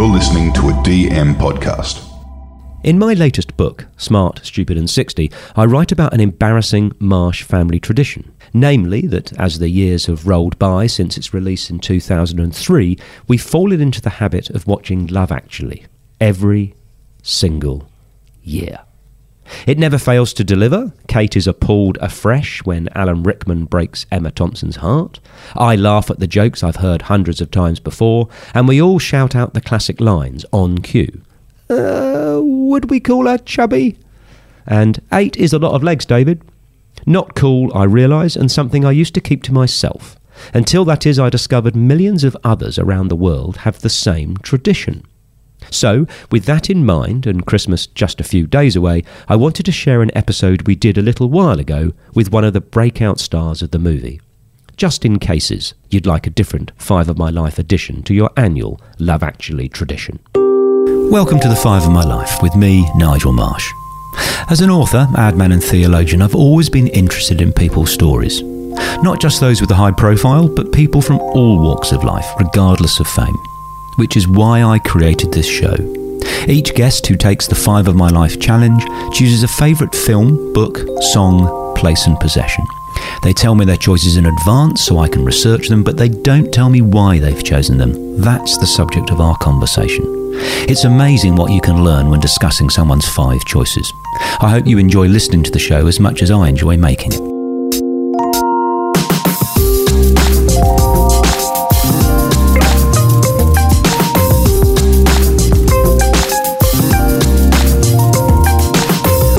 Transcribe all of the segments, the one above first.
You're listening to a DM podcast. In my latest book, Smart, Stupid and 60, I write about an embarrassing Marsh family tradition. Namely, that as the years have rolled by since its release in 2003, we've fallen into the habit of watching Love Actually every single year. It never fails to deliver. Kate is appalled afresh when Alan Rickman breaks Emma Thompson's heart. I laugh at the jokes I've heard hundreds of times before, and we all shout out the classic lines on cue. Uh, would we call her chubby? And eight is a lot of legs, David. Not cool, I realise, and something I used to keep to myself. Until that is, I discovered millions of others around the world have the same tradition. So, with that in mind, and Christmas just a few days away, I wanted to share an episode we did a little while ago with one of the breakout stars of the movie. Just in cases you'd like a different Five of My Life addition to your annual Love Actually tradition. Welcome to the Five of My Life with me, Nigel Marsh. As an author, adman, and theologian, I've always been interested in people's stories. Not just those with a high profile, but people from all walks of life, regardless of fame. Which is why I created this show. Each guest who takes the Five of My Life challenge chooses a favourite film, book, song, place, and possession. They tell me their choices in advance so I can research them, but they don't tell me why they've chosen them. That's the subject of our conversation. It's amazing what you can learn when discussing someone's five choices. I hope you enjoy listening to the show as much as I enjoy making it.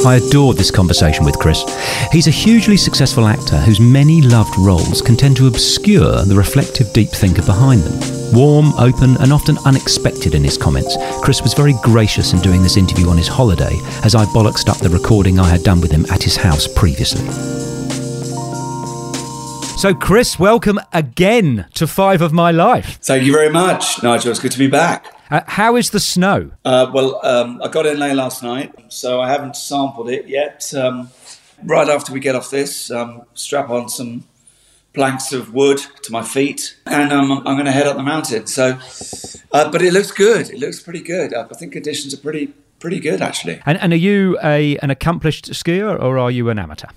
I adored this conversation with Kris. He's a hugely successful actor whose many loved roles can tend to obscure the reflective deep thinker behind them. Warm, open, and often unexpected in his comments, Kris was very gracious in doing this interview on his holiday as I bollocksed up the recording I had done with him at his house previously. So, Kris, welcome again to Five of My Life. Thank you very much, Nigel. It's good to be back. Uh, how is the snow? Uh, well, um, I got in late last night, so I haven't sampled it yet. Um, right after we get off this, um, strap on some planks of wood to my feet, and um, I'm going to head up the mountain. So, uh, but it looks good. It looks pretty good. I think conditions are pretty pretty good actually. And, and are you a an accomplished skier or are you an amateur?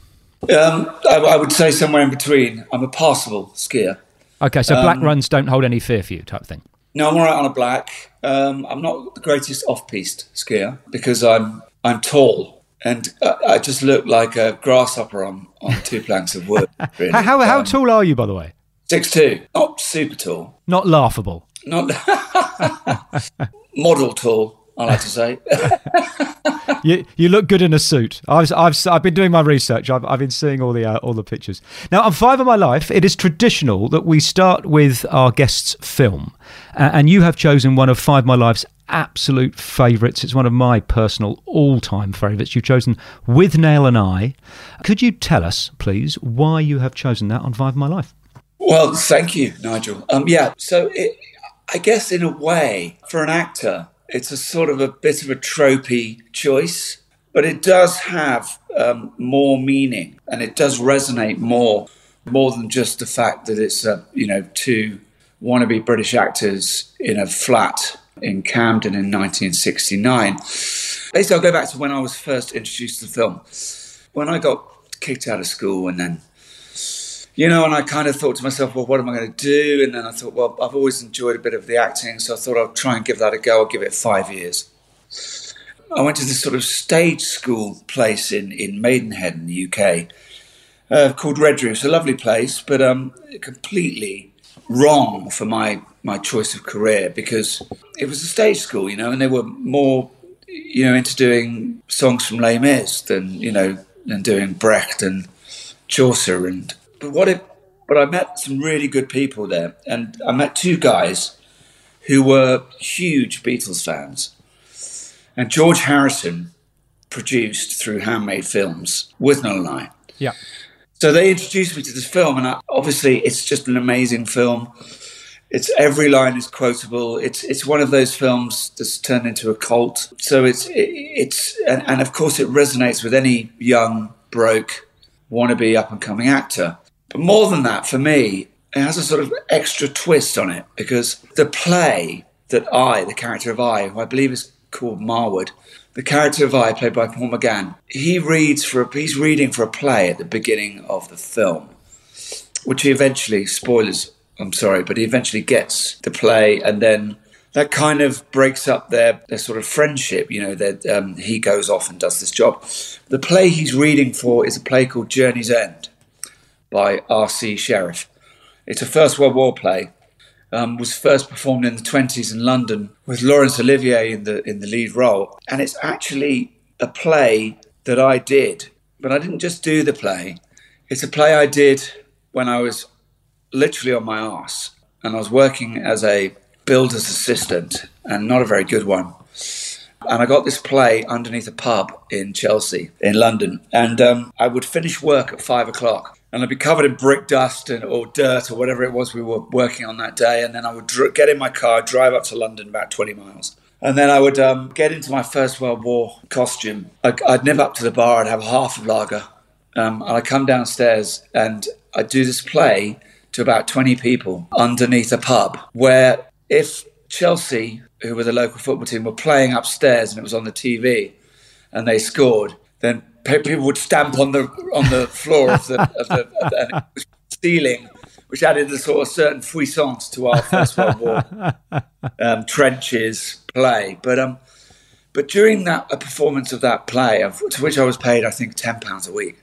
Um, I, I, would say somewhere in between. I'm a passable skier. Okay, so black um, runs don't hold any fear for you, type thing. No, I'm all right on a black. Um, I'm not the greatest off-piste skier because I'm I'm tall and I just look like a grasshopper on, on two planks of wood. Really. how how um, tall are you, by the way? Six two. Not super tall. Not laughable. Not model tall. I like to say. you you look good in a suit. I've I've I've been doing my research. I've I've been seeing all the uh, all the pictures. Now on Five of My Life, it is traditional that we start with our guest's film, uh, and you have chosen one of Five of My Life's absolute favourites. It's one of my personal all-time favourites. You've chosen Withnail and I. Could you tell us, please, why you have chosen that on Five of My Life? Well, thank you, Nigel. Um, yeah, so it, I guess in a way, for an actor it's a sort of a bit of a tropey choice, but it does have um, more meaning and it does resonate more, more than just the fact that it's, a you know, two wannabe British actors in a flat in Camden in 1969. Basically, I'll go back to when I was first introduced to the film. When I got kicked out of school and then you know, and I kind of thought to myself, well, what am I going to do? And then I thought, well, I've always enjoyed a bit of the acting, so I thought I'll try and give that a go. I'll give it five years. I went to this sort of stage school place in, in Maidenhead in the UK uh, called Redroofs, a lovely place, but um, completely wrong for my, my choice of career because it was a stage school, you know, and they were more, you know, into doing songs from Les Mis than, you know, than doing Brecht and Chaucer and but what it, but I met some really good people there, and I met two guys who were huge Beatles fans, and George Harrison produced through Handmade Films Withnail and I. Yeah. So they introduced me to this film, and I, obviously it's just an amazing film. It's every line is quotable. It's it's one of those films that's turned into a cult. So it's it, it's and, and of course it resonates with any young broke wannabe up and coming actor. But more than that, for me, it has a sort of extra twist on it because the play that I, the character of I, who I believe is called Marwood, the character of I, played by Paul McGann, he reads for a, he's reading for a play at the beginning of the film, which he eventually spoilers. I'm sorry, but he eventually gets the play, and then that kind of breaks up their, their sort of friendship. You know, that um, he goes off and does this job. The play he's reading for is a play called Journey's End by R.C. Sherriff. It's a First World War play. Um, was first performed in the 20s in London with Laurence Olivier in the in the lead role, and it's actually a play that I did, but I didn't just do the play. It's a play I did when I was literally on my arse, and I was working as a builder's assistant, and not a very good one. And I got this play underneath a pub in Chelsea, in London. And um, I would finish work at five o'clock and I'd be covered in brick dust and, or dirt or whatever it was we were working on that day. And then I would dr- get in my car, drive up to London about 20 miles. And then I would um, get into my First World War costume. I, I'd nip up to the bar, I'd have half a lager. Um, and I'd come downstairs and I'd do this play to about 20 people underneath a pub where if Chelsea, who were the local football team, were playing upstairs and it was on the TV and they scored, then people would stamp on the on the floor of the, of the, of the ceiling, which added a sort of certain frisance to our First World War um, trenches play. But um, but during that a performance of that play, to which I was paid, I think, ten pounds a week,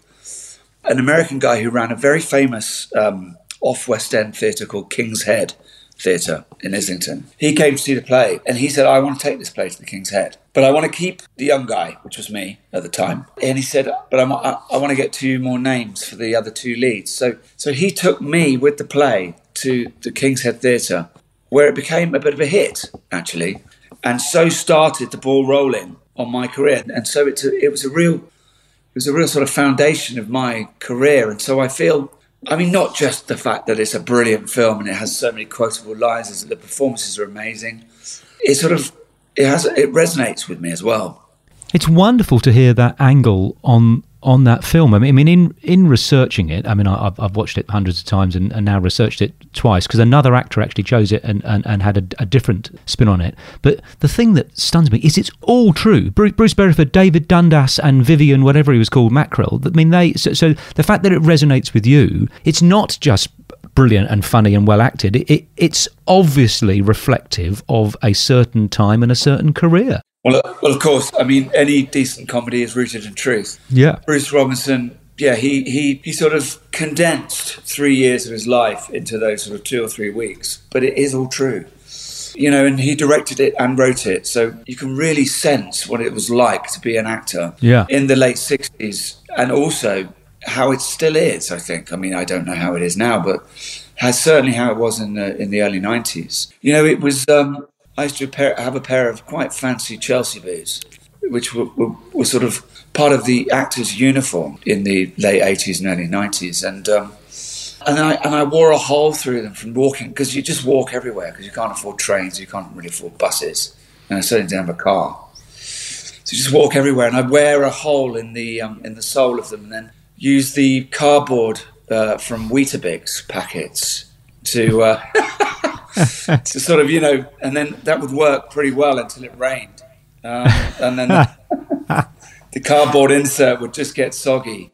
an American guy who ran a very famous um, off West End theatre called King's Head Theatre in Islington. He came to see the play and he said, I want to take this play to the King's Head, but I want to keep the young guy, which was me at the time. And he said, but I'm, I, I want to get two more names for the other two leads. So, so he took me with the play to the King's Head Theatre, where it became a bit of a hit, actually. And so started the ball rolling on my career. And so it, it was a real, it was a real sort of foundation of my career. And so I feel I mean, not just the fact that it's a brilliant film and it has so many quotable lines, is the performances are amazing. It sort of it has it resonates with me as well. It's wonderful to hear that angle on on that film. I mean, I in in researching it, I mean, I've, I've watched it hundreds of times and, and now researched it twice because another actor actually chose it and, and, and had a, a, different spin on it. But the thing that stuns me is it's all true. Bruce, Bruce David Dundas, and Vivian, whatever he was called, MacKerrell. I mean, they. So, so the fact that it resonates with you, it's not just brilliant and funny and well acted. It, it, it's obviously reflective of a certain time and a certain career. Well, well, of course. I mean, any decent comedy is rooted in truth. Yeah. Bruce Robinson, yeah, he, he, he sort of condensed three years of his life into those sort of two or three weeks, but it is all true. You know, and he directed it and wrote it, so you can really sense what it was like to be an actor yeah. in the late 60s and also how it still is, I think. I mean, I don't know how it is now, but has certainly how it was in the in the early 90s. You know, it was um, I used to pair, have a pair of quite fancy Chelsea boots, which were, were, were, sort of part of the actor's uniform in the late 80s and early 90s. And, um, and, I, and I wore a hole through them from walking, because you just walk everywhere, because you can't afford trains, you can't really afford buses, and I certainly didn't have a car. So you just walk everywhere, and I'd wear a hole in the, um, in the sole of them, and then use the cardboard uh, from Weetabix packets to. Uh, to sort of, you know, and then that would work pretty well until it rained. Um, and then the, the cardboard insert would just get soggy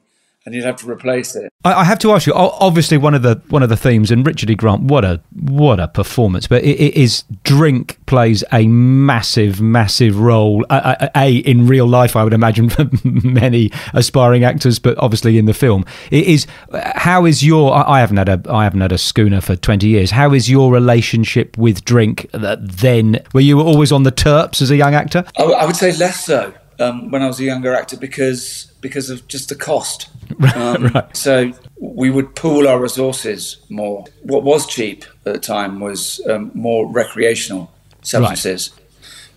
and you'd have to replace it. I, have to ask you. Obviously, one of the one of the themes, and Richard E. Grant, what a what a performance! But it, it is drink plays a massive, massive role. A, a, in real life, I would imagine for many aspiring actors, but obviously in the film, it is. How is your? I haven't had a I haven't had a schooner for twenty years. How is your relationship with drink? Uh, then, were you always on the terps as a young actor? I, I would say less so um, when I was a younger actor because because of just the cost. Um, right. So we would pool our resources more. What was cheap at the time was um, more recreational substances,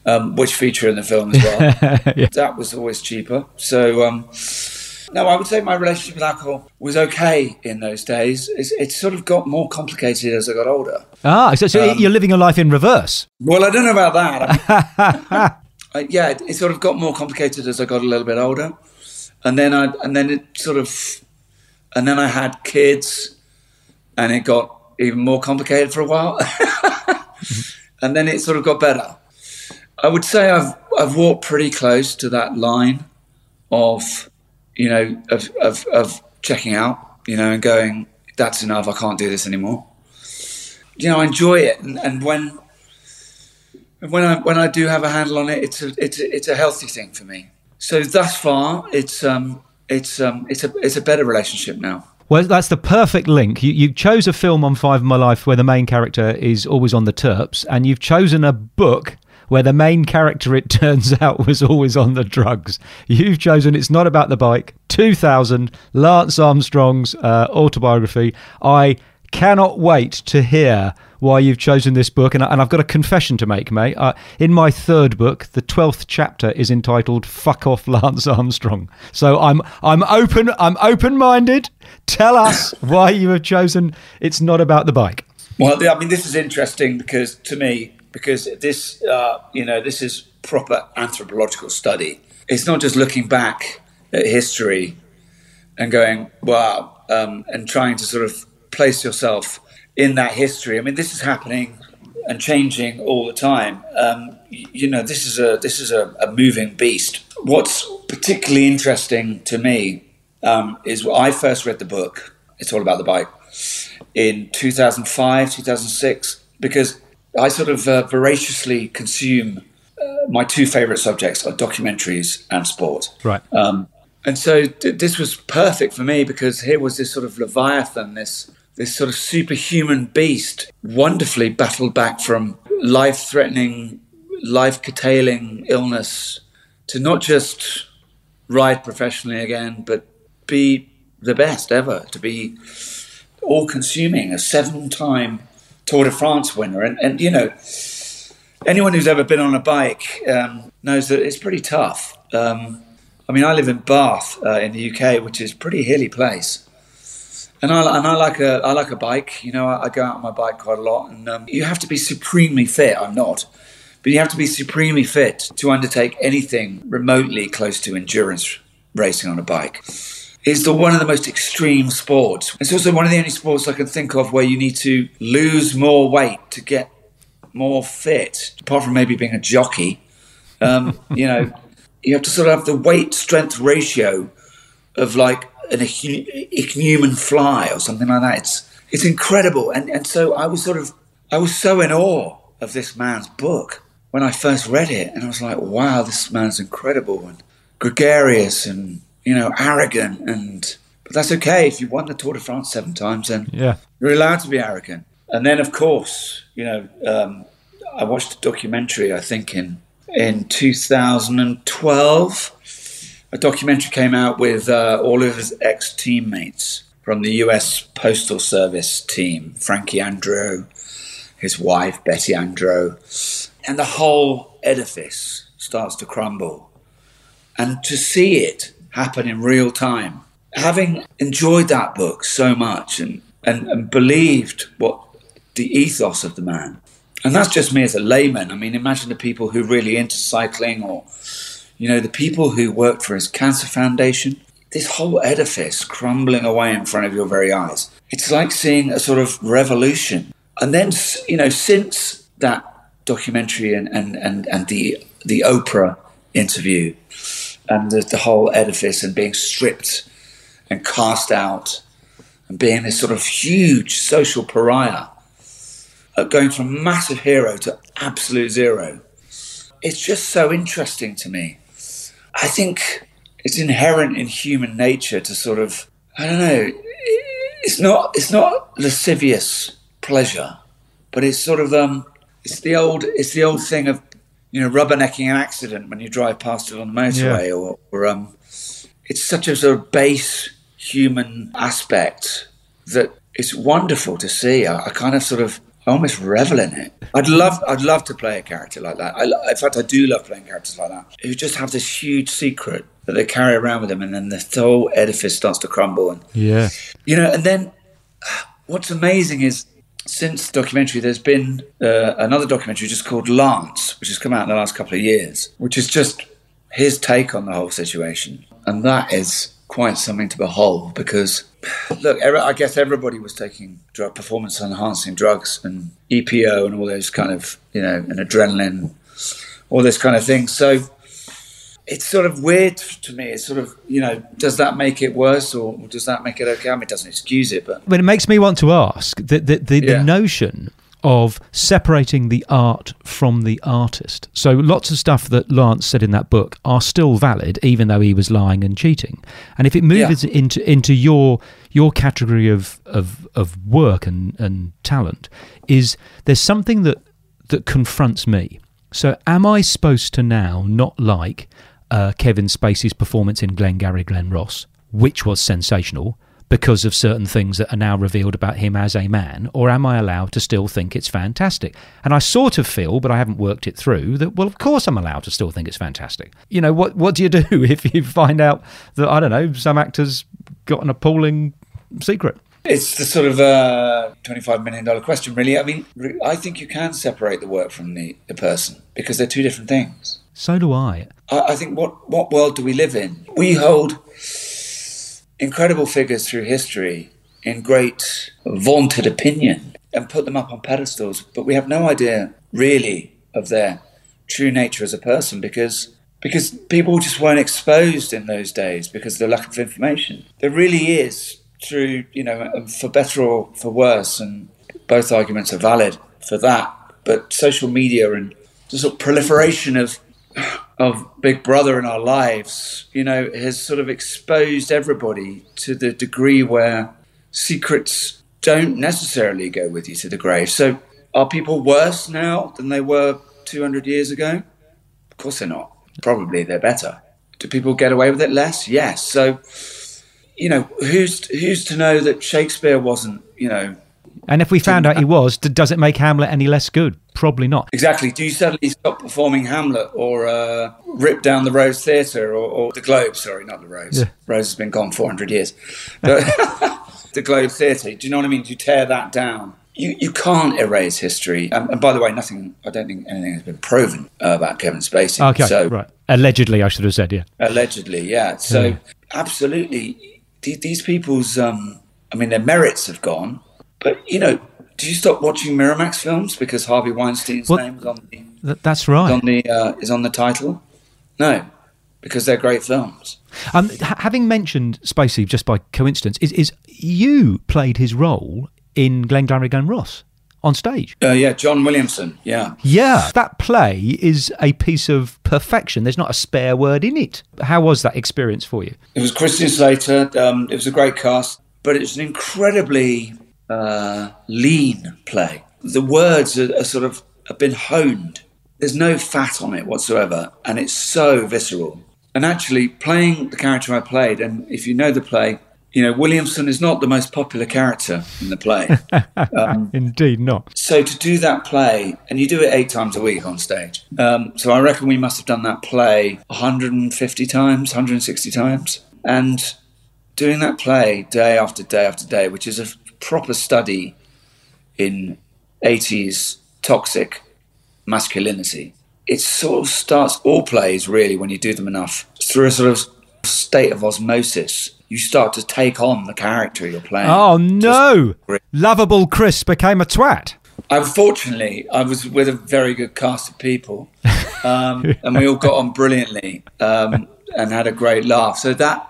right. um, which feature in the film as well. yeah. That was always cheaper. So. Um, no, I would say my relationship with alcohol was okay in those days. It's, it sort of got more complicated as I got older. Ah, so, so um, you're living your life in reverse. Well, I don't know about that. I, yeah, it, it, sort of got more complicated as I got a little bit older, and then I and then it sort of, and then I had kids, and it got even more complicated for a while. and then it sort of got better. I would say I've I've walked pretty close to that line of you know of of, of checking out, you know, and going that's enough. I can't do this anymore. You know, I enjoy it, and, and when when I when I do have a handle on it, it's a it's a, it's a healthy thing for me. So thus far, it's um it's um it's a it's a better relationship now. Well, that's the perfect link. You, you chose a film on Five of My Life where the main character is always on the terps, and you've chosen a book where the main character, it turns out, was always on the drugs. You've chosen It's Not About the Bike, 2000, Lance Armstrong's uh, autobiography. I cannot wait to hear why you've chosen this book. And, I, and I've got a confession to make, mate. Uh, in my third book, the 12th chapter is entitled Fuck Off Lance Armstrong. So I'm, I'm open, I'm open minded. Tell us why you have chosen It's Not About the Bike. Well, I mean, this is interesting because to me, because this, uh, you know, this is proper anthropological study. It's not just looking back at history and going, wow, um, and trying to sort of place yourself in that history. I mean, this is happening and changing all the time. Um, you know, this is a this is a, a, moving beast. What's particularly interesting to me um, is when I first read the book. It's all about the bike in 2005, 2006, because I sort of uh, voraciously consume uh, my two favorite subjects are documentaries and sport. Right. Um, and so th- this was perfect for me because here was this sort of leviathan, this this sort of superhuman beast, wonderfully battled back from life-threatening, life-curtailing illness to not just ride professionally again, but be the best ever, to be all-consuming, a seven-time Tour de France winner. And, and you know, anyone who's ever been on a bike um, knows that it's pretty tough. Um, I mean, I live in Bath uh, in the UK, which is a pretty hilly place. And I, and I like a I like a bike. You know, I, I go out on my bike quite a lot, and um, you have to be supremely fit. I'm not, but you have to be supremely fit to undertake anything remotely close to endurance racing on a bike. It's the one of the most extreme sports. It's also one of the only sports I can think of where you need to lose more weight to get more fit. Apart from maybe being a jockey, um, you know, you have to sort of have the weight strength ratio of like an ichneumon fly or something like that. It's it's incredible, and and so I was sort of I was so in awe of this man's book when I first read it, and I was like, wow, this man's incredible and gregarious and you know arrogant and. But that's okay if you won the Tour de France seven times, then yeah. you're allowed to be arrogant. And then, of course, you know, um, I watched a documentary. I think in in 2012 a documentary came out with uh, all of his ex teammates from the US Postal Service team Frankie Andreu, his wife, Betty Andreu, and the whole edifice starts to crumble. And to see it happen in real time, having enjoyed that book so much and, and, and believed what the ethos of the man, and that's just me as a layman. I mean, imagine the people who're really into cycling or you know, the people who worked for his cancer foundation, this whole edifice crumbling away in front of your very eyes. It's like seeing a sort of revolution. And then, you know, since that documentary and, and, and, and the, the Oprah interview and the, the whole edifice and being stripped and cast out and being this sort of huge social pariah, uh, going from massive hero to absolute zero. It's just so interesting to me I think it's inherent in human nature to sort of I don't know. It's not it's not lascivious pleasure, but it's sort of um it's the old it's the old thing of you know rubbernecking an accident when you drive past it on the motorway yeah. or, or um it's such a sort of base human aspect that it's wonderful to see. I, I kind of sort of I almost revel in it. I'd love, I'd love to play a character like that. I, in fact, I do love playing characters like that who just have this huge secret that they carry around with them, and then the whole edifice starts to crumble. And yeah, you know, and then what's amazing is since the documentary, there's been uh, another documentary just called Lance, which has come out in the last couple of years, which is just his take on the whole situation, and that is quite something to behold because, look, I guess everybody was taking drug performance enhancing drugs and EPO and all those kind of, you know, and adrenaline, all this kind of thing. So it's sort of weird to me. It's sort of, you know, does that make it worse or does that make it okay? I mean, it doesn't excuse it, but But it makes me want to ask the the, the, Yeah. the notion of separating the art from the artist. So lots of stuff that Lance said in that book are still valid, even though he was lying and cheating. And if it moves into into your your category of of, of work and, and talent, is there's something that that confronts me. So am I supposed to now not like uh, Kevin Spacey's performance in Glengarry Glen Ross, which was sensational? Because of certain things that are now revealed about him as a man, or am I allowed to still think it's fantastic? And I sort of feel, but I haven't worked it through, that well, of course I'm allowed to still think it's fantastic. You know, what what do you do if you find out that I don't know some actors got an appalling secret? It's the sort of uh, $25 million question, really. I mean, I think you can separate the work from the, the person because they're two different things. So do I. I, I think what, what world do we live in? We hold incredible figures through history in great vaunted opinion and put them up on pedestals, but we have no idea really of their true nature as a person because because people just weren't exposed in those days because of the lack of information. There really is through you know um, for better or for worse, and both arguments are valid for that. But social media and the sort of proliferation of of Big Brother in our lives, you know, has sort of exposed everybody to the degree where secrets don't necessarily go with you to the grave. So, are people worse now than they were 200 years ago? Of course they're not. Probably they're better. Do people get away with it less? Yes. So, you know, who's who's to know that Shakespeare wasn't, you know, And if we found out he was, does it make Hamlet any less good? Probably not. Exactly. Do you suddenly stop performing Hamlet or uh, rip down the Rose Theatre or, or the Globe? Sorry, not the Rose. Yeah. Rose has been gone 400 years. But the Globe Theatre. Do you know what I mean? Do you tear that down? You, you can't erase history. Um, and by the way, nothing. I don't think anything has been proven uh, about Kevin Spacey. Okay, So right. Allegedly, I should have said, yeah. allegedly, yeah. So Yeah. absolutely, th- these people's. Um, I mean, their merits have gone. But you know, do you stop watching Miramax films because Harvey Weinstein's Well- name is on the Th- that's right. on the uh, is on the title? No, because they're great films. Um, having mentioned Spacey just by coincidence, is, is you played his role in Glengarry Glen Ross on stage? Uh, yeah, John Williamson. Yeah, Yeah, that play is a piece of perfection. There's not a spare word in it. How was that experience for you? it was Christian Slater. Um, it was a great cast, but it's an incredibly uh, lean play. The words are, are sort of have been honed. There's no fat on it whatsoever, and it's so visceral. And actually, playing the character I played, and if you know the play, you know Williamson is not the most popular character in the play. Indeed not. So to do that play, and you do it eight times a week on stage. Um, so I reckon we must have done that play 150 times, 160 times, and doing that play day after day after day, which is a proper study in 80s toxic masculinity. It sort of starts all plays really when you do them enough through a sort of state of osmosis. You start to take on the character you're playing. Oh no! great. Lovable Kris became a twat. Unfortunately, I was with a very good cast of people, um, and we all got on brilliantly um, and had a great laugh. So that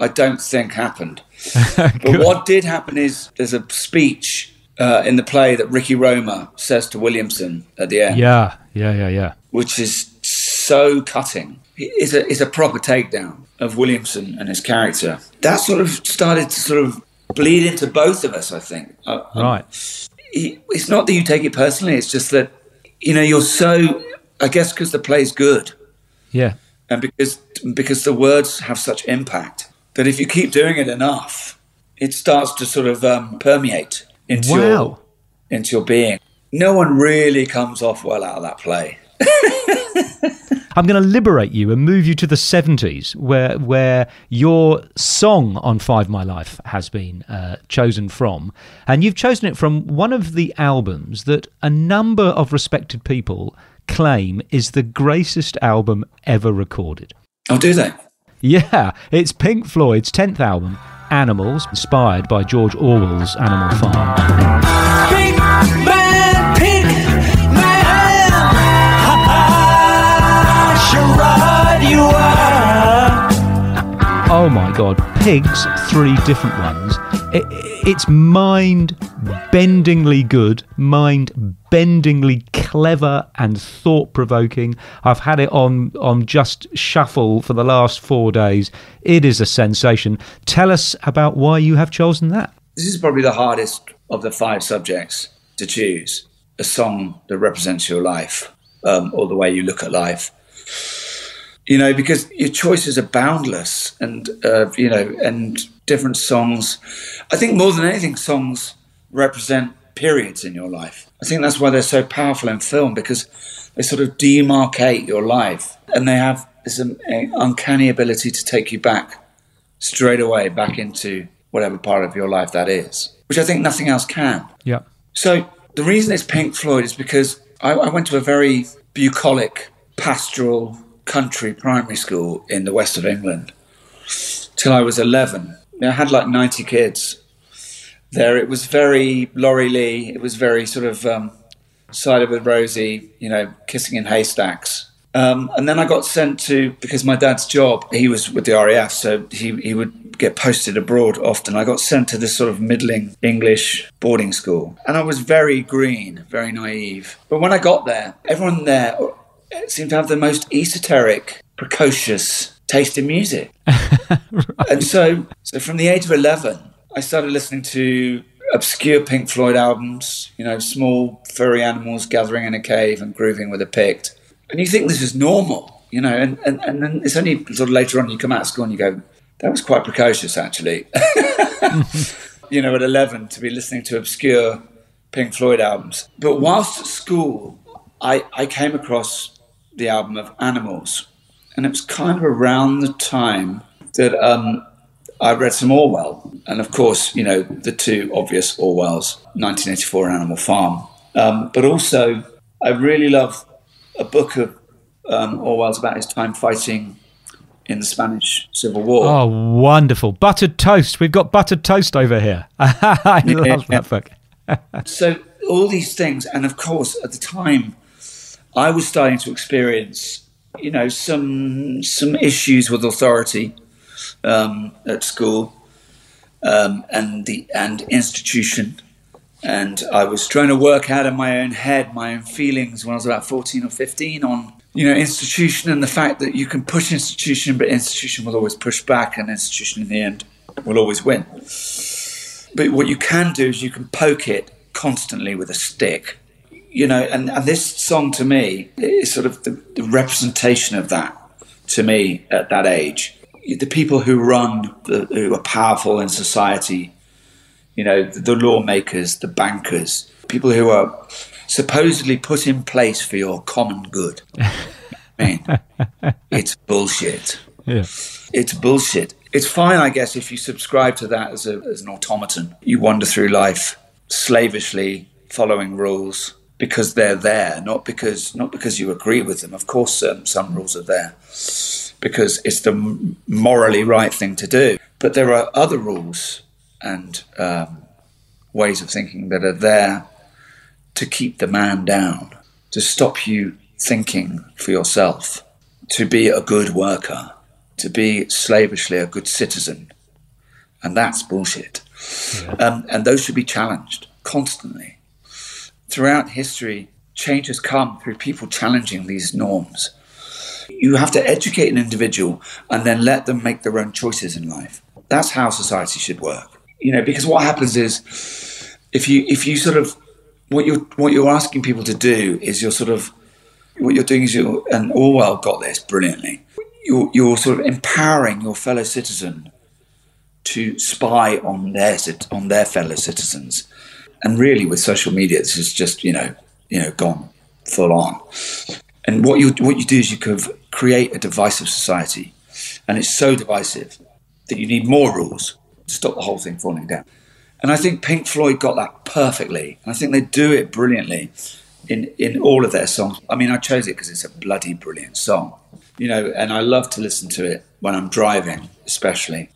I don't think happened. But what did happen is there's a speech uh, in the play that Ricky Roma says to Williamson at the end, Yeah, yeah, yeah, yeah. which is so cutting. It's a, it's a proper takedown of Williamson and his character. That sort of started to sort of bleed into both of us, I think. Uh, um, Right. it's not that you take it personally. It's just that you know you're so. I guess because the play's good, Yeah. and because because the words have such impact that if you keep doing it enough, it starts to sort of um, permeate into your into your being. No one really comes off well out of that play. I'm going to liberate you and move you to the 70s, where where your song on Five My Life has been uh, chosen from, and you've chosen it from one of the albums that a number of respected people claim is the greatest album ever recorded. Oh, do they? Yeah, it's Pink Floyd's 10th album, Animals, inspired by George Orwell's Animal Farm. Pink man, pink man, I sure you are. Oh my god, Pigs, three different ones. It, it's mind bendingly good, mind bendingly clever and thought provoking. I've had it on, on just shuffle for the last four days. It is a sensation. Tell us about why you have chosen that. This is probably the hardest of the five subjects to choose a song that represents your life um, or the way you look at life. You know, because your choices are boundless and, uh, you know, and different songs. I think more than anything, songs represent periods in your life. I think that's why they're so powerful in film because they sort of demarcate your life and they have this uncanny ability to take you back straight away back into whatever part of your life that is, which I think nothing else can. Yeah. So the reason it's Pink Floyd is because I, I went to a very bucolic, pastoral country primary school in the west of England till I was 11. I had like 90 kids there. It was very Laurie Lee. It was very sort of um, Cider with Rosie, you know, kissing in haystacks. Um, and then I got sent to because my dad's job he was with the RAF, so he he would get posted abroad often. I got sent to this sort of middling English boarding school, and I was very green, very naive. But when I got there, everyone there seemed to have the most esoteric, precocious taste in music. And so, so from the age of eleven, I started listening to obscure Pink Floyd albums, you know, small furry animals gathering in a cave and grooving with a pict. And you think this is normal, you know, and, and, and then it's only sort of later on you come out of school and you go, that was quite precocious actually. you know, at 11 to be listening to obscure Pink Floyd albums. But whilst at school, I, I came across the album of Animals. And it was kind of around the time that um, I read some Orwell, and of course, you know the two obvious Orwells, 1984 and Animal Farm. Um, but also, I really love a book of um, Orwell's about his time fighting in the Spanish Civil War. Oh, wonderful. Buttered toast. We've got buttered toast over here. I love that book. so all these things, and of course, at the time, I was starting to experience, you know, some some issues with authority um, at school um, and the and institution. And I was trying to work out in my own head my own feelings when I was about fourteen or fifteen on you know institution and the fact that you can push institution, but institution will always push back, and institution in the end will always win. But what you can do is you can poke it constantly with a stick. You know, and, and this song to me is sort of the, the representation of that to me at that age the people who run, the, who are powerful in society, you know, the, the lawmakers, the bankers, people who are supposedly put in place for your common good. I mean, it's bullshit. Yeah. It's bullshit. It's fine, I guess, if you subscribe to that as, a, as an automaton. You wander through life slavishly following rules because they're there, not because not because you agree with them. Of course, um, some rules are there because it's the morally right thing to do. But there are other rules and um, ways of thinking that are there to keep the man down, to stop you thinking for yourself, to be a good worker, to be slavishly a good citizen. And that's bullshit. Yeah. Um, and those should be challenged constantly. Throughout history, change has come through people challenging these norms you have to educate an individual and then let them make their own choices in life. That's how society should work. You know, because what happens is if you if you sort of what you're what you're asking people to do is you're sort of what you're doing is you're and Orwell got this brilliantly. You're you're sort of empowering your fellow citizen to spy on their on their fellow citizens. And really with social media this is just, you know, you know, gone full on. And what you what you do is you can create a divisive society, and it's so divisive that you need more rules to stop the whole thing falling down. And I think Pink Floyd got that perfectly. And I think they do it brilliantly in in all of their songs. I mean, I chose it because it's a bloody brilliant song. You know, and I love to listen to it when I'm driving, especially.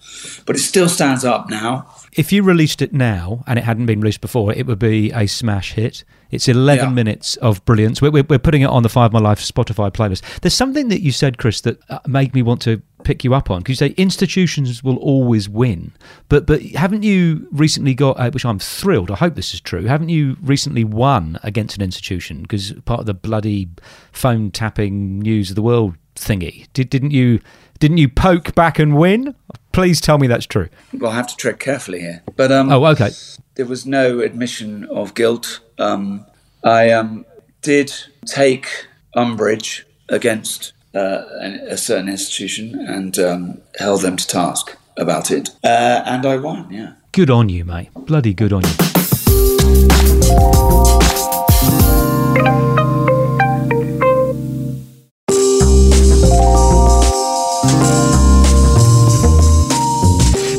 But it still stands up now. If you released it now and it hadn't been released before, it would be a smash hit. It's 11 Yeah. minutes of brilliance. We're, we're, putting it on the Five My Life Spotify playlist. There's something that you said, Kris, that uh, made me want to pick you up on because you say institutions will always win. But but haven't you recently got, uh, which I'm thrilled, I hope this is true, haven't you recently won against an institution because part of the bloody phone tapping news of the world thingy? Did, didn't you didn't you poke back and win? Please tell me that's true. Well, I have to tread carefully here. But um, Oh, okay. there was no admission of guilt. Um, I um, did take umbrage against uh, an- a certain institution and um, held them to task about it. Uh, and I won, yeah. Good on you, mate. Bloody good on you.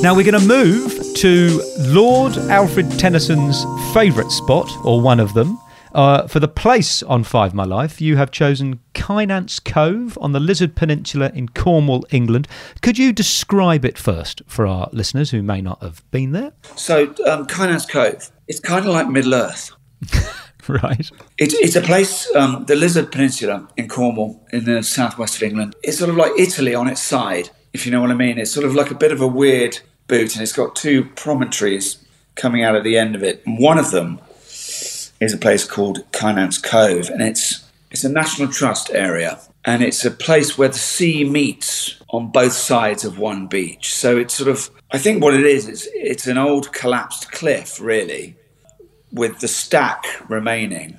Now we're going to move to Lord Alfred Tennyson's favourite spot, or one of them. Uh, for the place on Five My Life, you have chosen Kynance Cove on the Lizard Peninsula in Cornwall, England. Could you describe it first for our listeners who may not have been there? So, um, Kynance Cove, it's kind of like Middle Earth. Right. It's, it's a place, um, the Lizard Peninsula in Cornwall, in the southwest of England. It's sort of like Italy on its side, if you know what I mean. It's sort of like a bit of a weird boot, and it's got two promontories coming out at the end of it. And one of them is a place called Kynance Cove, and it's it's a National Trust area, and it's a place where the sea meets on both sides of one beach. So it's sort of, I think what it is, it's it's an old collapsed cliff, really, with the stack remaining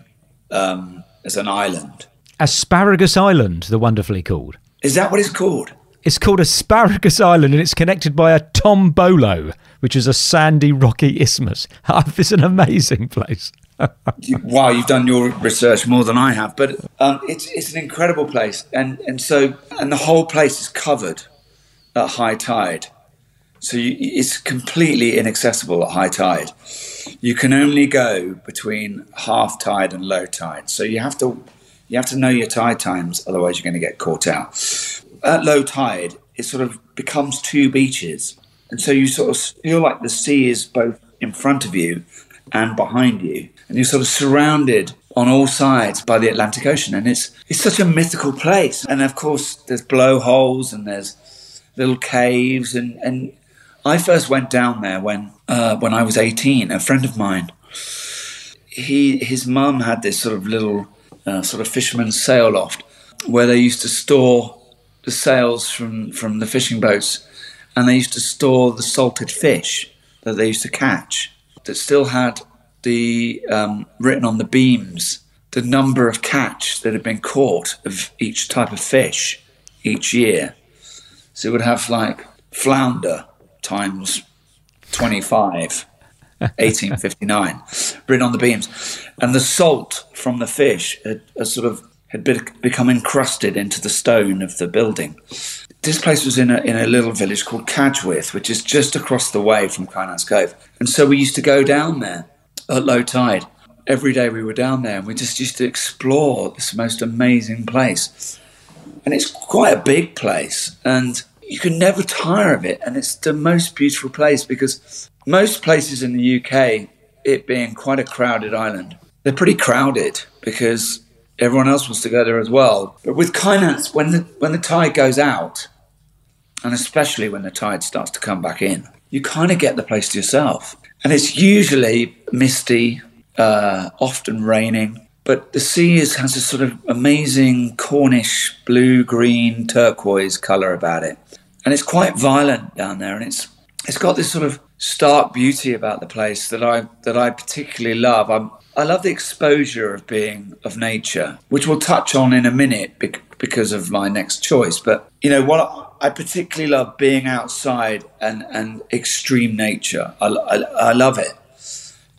um, as an island. Asparagus Island, the wonderfully called. Is that what it's called? It's called Asparagus Island and it's connected by a tombolo, which is a sandy, rocky isthmus. It's an amazing place. Wow, you've done your research more than I have, but um, it's it's an incredible place, and and so and the whole place is covered at high tide, so you, it's completely inaccessible at high tide. You can only go between half tide and low tide, so you have to you have to know your tide times, otherwise you're going to get caught out. At low tide, it sort of becomes two beaches, and so you sort of feel like the sea is both in front of you and behind you, and you're sort of surrounded on all sides by the Atlantic Ocean, and it's it's such a mythical place. And of course, there's blowholes and there's little caves, and and I first went down there when uh, when I was 18. A friend of mine, he his mum had this sort of little uh, sort of fisherman's sail loft where they used to store sails from from the fishing boats, and they used to store the salted fish that they used to catch that still had the um, written on the beams the number of catch that had been caught of each type of fish each year. So it would have like flounder times 25, 1859, written on the beams. And the salt from the fish had, had sort of had be- become encrusted into the stone of the building. This place was in a, in a little village called Cadgwith, which is just across the way from Kynance Cove. And so we used to go down there at low tide. Every day we were down there and we just used to explore this most amazing place. And it's quite a big place and you can never tire of it. And it's the most beautiful place because most places in the UK, it being quite a crowded island, they're pretty crowded because everyone else wants to go there as well. But with Kynance, when the, when the tide goes out, and especially when the tide starts to come back in, you kind of get the place to yourself. And it's usually misty, uh, often raining, but the sea is, has a sort of amazing Cornish blue, green, turquoise colour about it. And it's quite violent down there, and it's it's got this sort of stark beauty about the place that I that I particularly love. I'm, I love the exposure of being of nature, which we'll touch on in a minute bec- because of my next choice. But you know what I particularly love being outside and and extreme nature. I, I, I love it.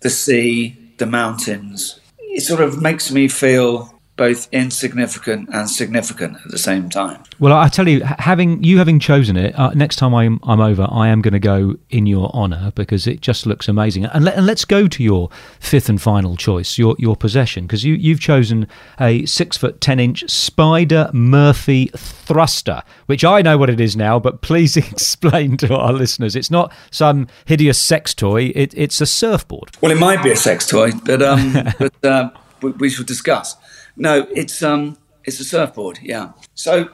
The sea, the mountains. It sort of makes me feel both insignificant and significant at the same time. Well, I tell you, having you having chosen it, uh, next time I'm I'm over, I am going to go in your honour because it just looks amazing. And, let, and let's go to your fifth and final choice, your your possession, because you you've chosen a six foot ten inch Spider Murphy thruster, which I know what it is now, but please explain to our listeners. It's not some hideous sex toy. It, it's a surfboard. Well, it might be a sex toy, but um, but uh, we, we shall discuss. No, it's um, it's a surfboard. Yeah. So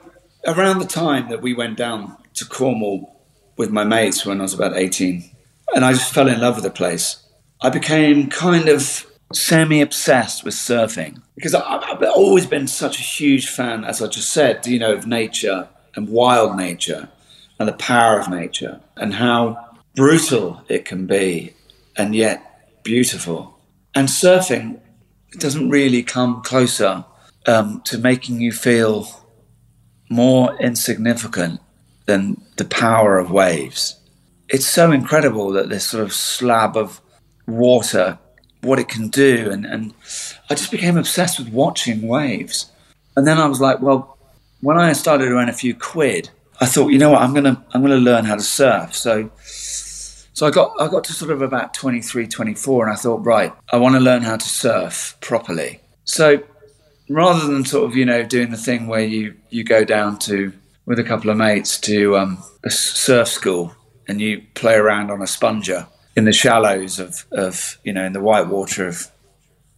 around the time that we went down to Cornwall with my mates when I was about eighteen, and I just fell in love with the place. I became kind of semi-obsessed with surfing because I've always been such a huge fan, as I just said, you know, of nature and wild nature and the power of nature and how brutal it can be and yet beautiful. And surfing doesn't really come closer um, to making you feel more insignificant than the power of waves. It's so incredible that this sort of slab of water, what it can do. And, and I just became obsessed with watching waves. And then I was like, well, when I started to earn a few quid, I thought, you know what, I'm gonna I'm gonna learn how to surf. So so I got I got to sort of about 23, 24, and I thought, right, I want to learn how to surf properly. So rather than sort of you know doing the thing where you you go down to with a couple of mates to um, a surf school and you play around on a sponger in the shallows of of you know in the white water of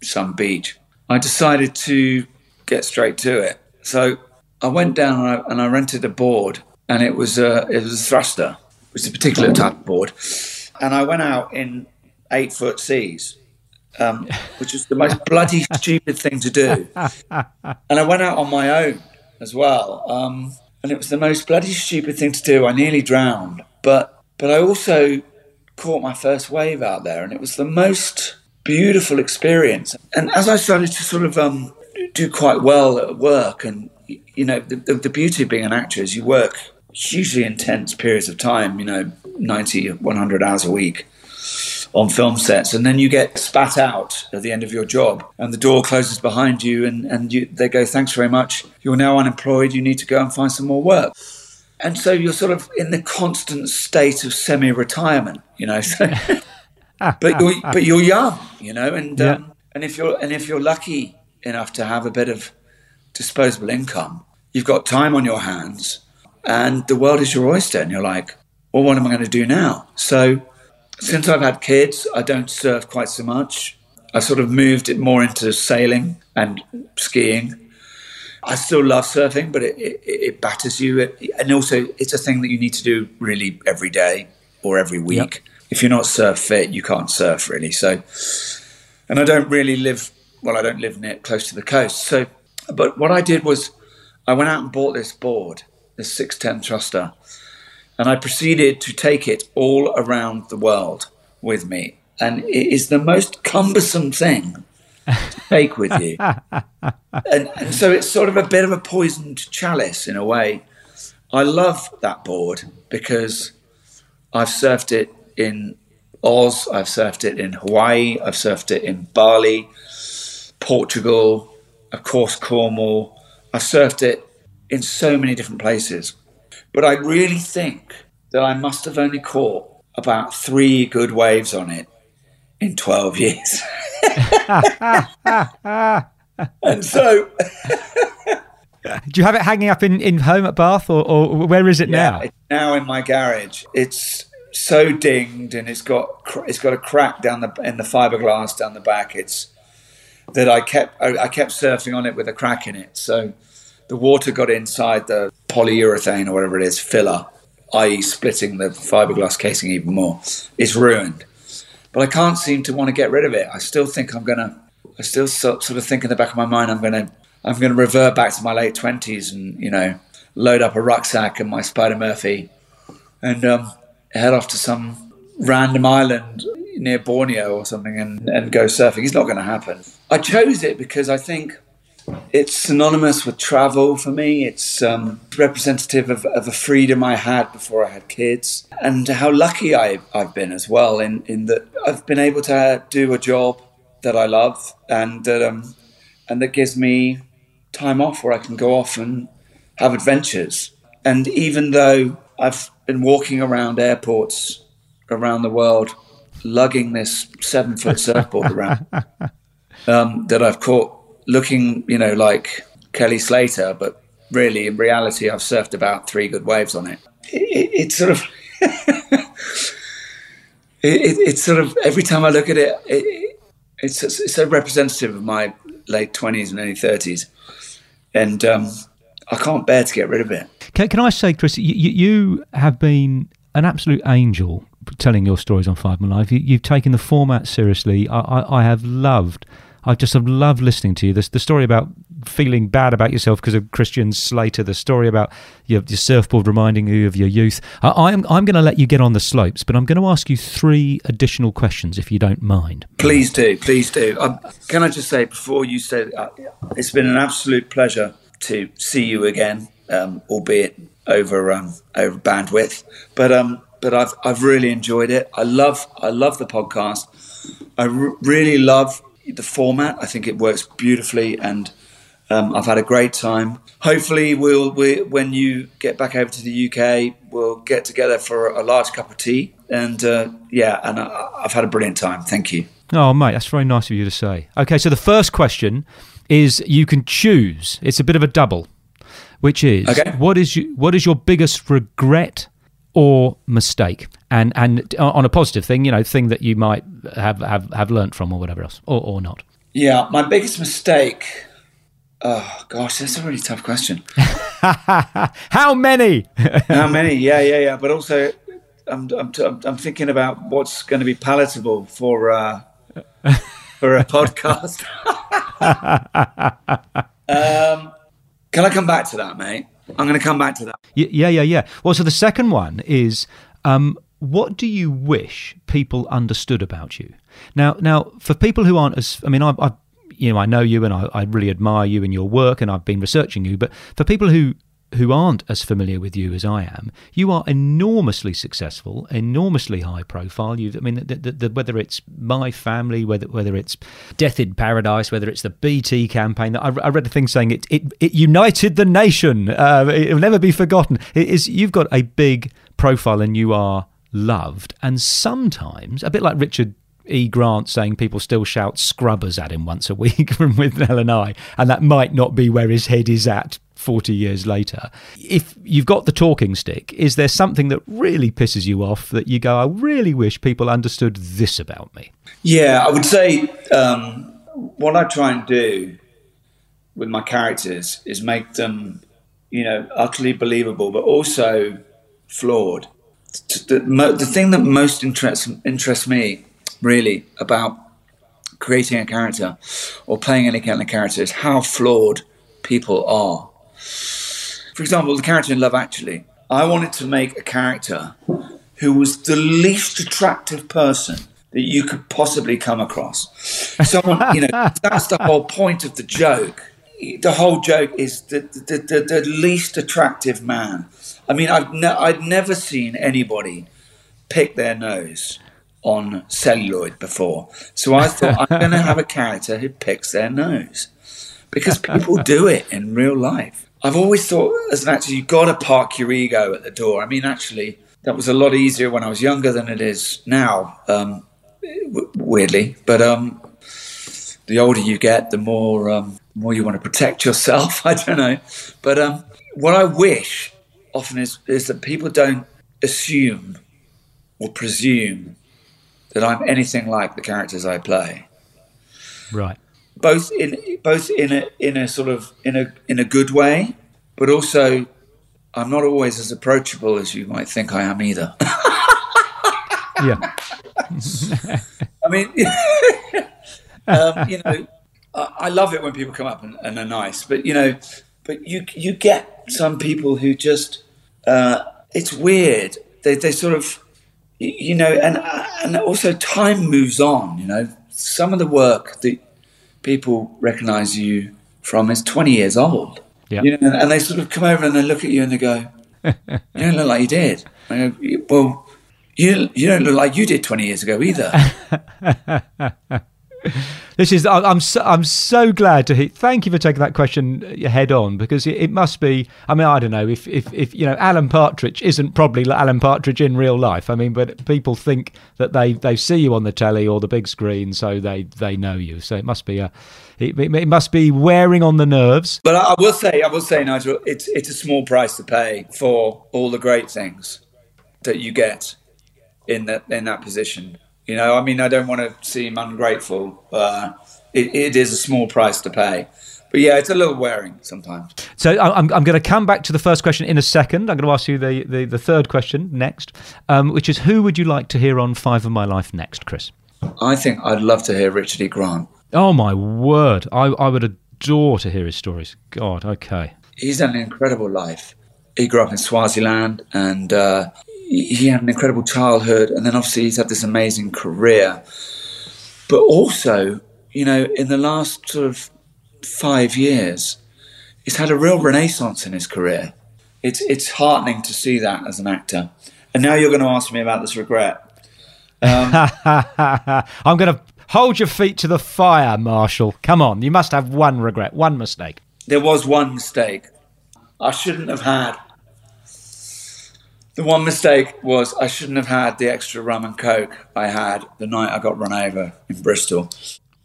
some beach, I decided to get straight to it. So I went down and I, and I rented a board, and it was a it was a thruster, which is a particular type of board, and I went out in eight foot seas, um, which is the most bloody stupid thing to do, and I went out on my own as well, um, and it was the most bloody stupid thing to do. I nearly drowned, but but I also caught my first wave out there, and it was the most beautiful experience. And as I started to sort of um, do quite well at work, and you know, the, the, the beauty of being an actor is you work hugely intense periods of time, you know, 90, 100 hours a week on film sets, and then you get spat out at the end of your job, and the door closes behind you, and, and you, they go, Thanks very much. You're now unemployed. You need to go and find some more work. And so you're sort of in the constant state of semi retirement, you know. So, but you're but you're young, you know, and Yeah. um, and if you're and if you're lucky enough to have a bit of disposable income, you've got time on your hands, and the world is your oyster, and you're like, well, what am I going to do now? So, since I've had kids, I don't surf quite so much. I sort of moved it more into sailing and skiing. I still love surfing, but it, it, it batters you. It, and also, it's a thing that you need to do really every day or every week. If you're not surf fit, you can't surf really. So, and I don't really live, well, I don't live near close to the coast. So, but what I did was I went out and bought this board, this 610 thruster, and I proceeded to take it all around the world with me. And it is the most cumbersome thing to take with you. and, and so it's sort of a bit of a poisoned chalice in a way. I love that board because I've surfed it in Oz, I've surfed it in Hawaii, I've surfed it in Bali, Portugal, of course, Cornwall. I've surfed it in so many different places. But I really think that I must have only caught about three good waves on it in 12 years. and so Do you have it hanging up in, in home at Bath, or, or where is it now? It's now in my garage. It's so dinged, and it's got it's got a crack down the in the fiberglass down the back. It's that I kept I, I kept surfing on it with a crack in it, so the water got inside the polyurethane or whatever it is filler, i.e., splitting the fiberglass casing even more. It's ruined, but I can't seem to want to get rid of it. I still think I'm gonna. I still sort of think in the back of my mind I'm gonna I'm gonna revert back to my late twenties and you know load up a rucksack and my Spider Murphy and um, head off to some random island near Borneo or something and, and go surfing. It's not going to happen. I chose it because I think it's synonymous with travel for me. It's um, representative of, of a freedom I had before I had kids and how lucky I, I've been as well in, in that I've been able to do a job that I love and that, um, and that gives me time off where I can go off and have adventures. And even though I've been walking around airports around the world, lugging this seven foot surfboard around um, that I've caught looking, you know, like Kelly Slater, but really in reality, I've surfed about three good waves on it. it, it it's sort of. it, it, it's sort of every time I look at it, it it's, it's so representative of my late twenties and early thirties, and um, I can't bear to get rid of it. Can, can I say, Kris, you, you have been an absolute angel telling your stories on Five Mile Life. You, you've taken the format seriously. I, I, I have loved. I just loved listening to you. The, the story about feeling bad about yourself because of Christian Slater. The story about your, your surfboard reminding you of your youth. I, I'm I'm going to let you get on the slopes, but I'm going to ask you three additional questions if you don't mind. Please do, please do. Um, can I just say before you say, uh, it's been an absolute pleasure to see you again, um, albeit over um, over bandwidth. But um, but I've I've really enjoyed it. I love I love the podcast. I r- really love the format. I think it works beautifully, and um, I've had a great time. Hopefully, we'll we, when you get back over to the UK, we'll get together for a large cup of tea. And uh, yeah, and I, I've had a brilliant time. Thank you. Oh, mate, that's very nice of you to say. Okay, so the first question is you can choose. It's a bit of a double, which is Okay. what is you, what is your biggest regret or mistake? And and on a positive thing, you know, thing that you might have have have learnt from or whatever else, or or not. Yeah, my biggest mistake. Oh gosh, that's a really tough question. How many? How many? Yeah, yeah, yeah. But also, I'm I'm, I'm, I'm thinking about what's going to be palatable for uh, for a podcast. um, can I come back to that, mate? I'm going to come back to that. Yeah, yeah, yeah. Well, so the second one is um, what do you wish people understood about you? Now, now for people who aren't as, I mean, I, I you know, I know you and I, I really admire you and your work, and I've been researching you. But for people who who aren't as familiar with you as I am, you are enormously successful, enormously high profile. You, I mean, the, the, the, whether it's my family, whether whether it's Death in Paradise, whether it's the BT campaign. I, I read a thing saying it it, it united the nation. Uh, it will never be forgotten. It is you've got a big profile and you are loved, and sometimes a bit like Richard. E. Grant saying people still shout scrubbers at him once a week from Withnail and I, and that might not be where his head is at 40 years later. If you've got the talking stick, is there something that really pisses you off that you go, I really wish people understood this about me? Yeah, I would say um, what I try and do with my characters is make them, you know, utterly believable, but also flawed. The, the thing that most interests interests me really about creating a character or playing any kind of character is how flawed people are. For example, the character in Love Actually, I wanted to make a character who was the least attractive person that you could possibly come across. Someone, you know, that's the whole point of the joke. The whole joke is the, the, the, the least attractive man. I mean, I've ne- I'd never seen anybody pick their nose on celluloid before. So I thought I'm going to have a character who picks their nose because people do it in real life. I've always thought, as an actor, you've got to park your ego at the door. I mean, actually, that was a lot easier when I was younger than it is now, um, w- weirdly. But um, the older you get, the more um, more you want to protect yourself. I don't know, but um, what I wish often is is that people don't assume or presume that I'm anything like the characters I play Right. Both in both in a in a sort of in a in a good way, but also I'm not always as approachable as you might think I am either. Yeah. I mean, um, you know, I, I love it when people come up and, and are nice, but you know, but you you get some people who just uh, it's weird. They they sort of you you know, and and also time moves on. You know, some of the work that people recognise you from is 20 years old. Yeah. You know, and they sort of come over and they look at you and they go, "You don't look like you did." I go, "Well, you you don't look like you did 20 years ago either." This is I'm so, I'm so glad to hear. Thank you for taking that question uh, head on because it, must be. I mean, I don't know if, if if you know Alan Partridge isn't probably Alan Partridge in real life. I mean, but people think that they they see you on the telly or the big screen, so they they know you. So it must be a it, it must be wearing on the nerves. But I will say, I will say, Nigel, it's it's a small price to pay for all the great things that you get in that in that position. You know, I mean, I don't want to seem ungrateful. Uh, it, it is a small price to pay, but yeah, it's a little wearing sometimes. So I- I'm, I'm going to come back to the first question in a second. I'm going to ask you the, the, the third question next, um, which is who would you like to hear on Five of My Life next, Kris? I think I'd love to hear Richard E. Grant. Oh my word! I, I would adore to hear his stories. God, okay. He's had an incredible life. He grew up in Swaziland and uh, he had an incredible childhood, and then obviously he's had this amazing career. But also, you know, in the last sort of five years, he's had a real renaissance in his career. It's it's heartening to see that as an actor. And now you're going to ask me about this regret. Um, I'm going to hold your feet to the fire, Marshall. Come on, you must have one regret, one mistake. There was one mistake. I shouldn't have had. The one mistake was I shouldn't have had the extra rum and coke I had the night I got run over in Bristol.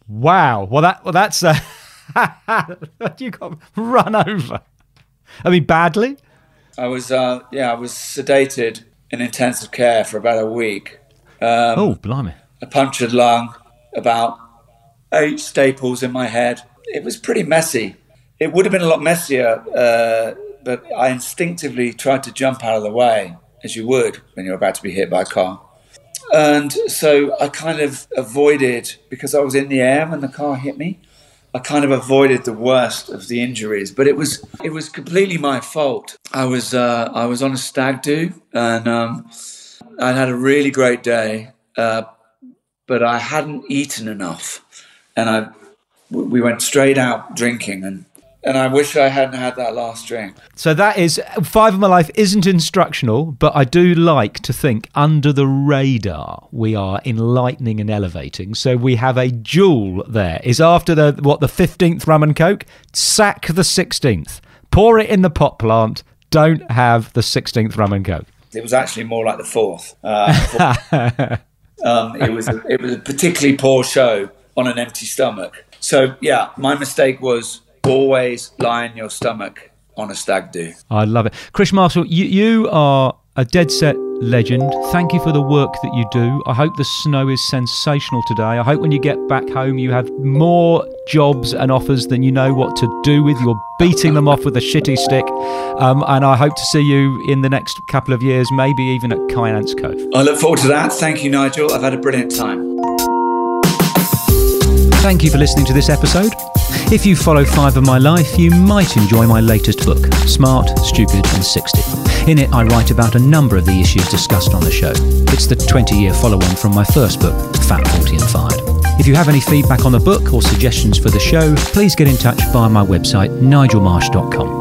Wow. Well, that well, that's uh, you got run over. I mean, badly. I was, uh, yeah, I was sedated in intensive care for about a week. oh, blimey. A punctured lung, about eight staples in my head. It was pretty messy. It would have been a lot messier, uh, but I instinctively tried to jump out of the way, as you would when you're about to be hit by a car. And so I kind of avoided, because I was in the air when the car hit me, I kind of avoided the worst of the injuries. But it was it was completely my fault. I was uh, I was on a stag do, and um, I'd had a really great day, uh, but I hadn't eaten enough, and I we went straight out drinking, and and I wish I hadn't had that last drink. So that is five of my life isn't instructional, but I do like to think under the radar we are enlightening and elevating. So we have a jewel there. Is after the what the fifteenth rum and coke, sack the sixteenth, pour it in the pot plant. Don't have the sixteenth rum and coke. It was actually more like the fourth. Uh, um, it was a, it was a particularly poor show on an empty stomach. So yeah, my mistake was always lie in your stomach on a stag do. I love it. Kris Marshall, you, you are a dead set legend. Thank you for the work that you do. I hope the snow is sensational today. I hope when you get back home you have more jobs and offers than you know what to do with. You're beating them off with a shitty stick. Um, and I hope to see you in the next couple of years, maybe even at Kynance Cove. I look forward to that. Thank you, Nigel. I've had a brilliant time. Thank you for listening to this episode. If you follow Five of My Life, you might enjoy my latest book, Smart, Stupid and 60. In it, I write about a number of the issues discussed on the show. It's the 20 year follow on from my first book, Fat, 40 and Fired. If you have any feedback on the book or suggestions for the show, please get in touch via my website, nigelmarsh.com.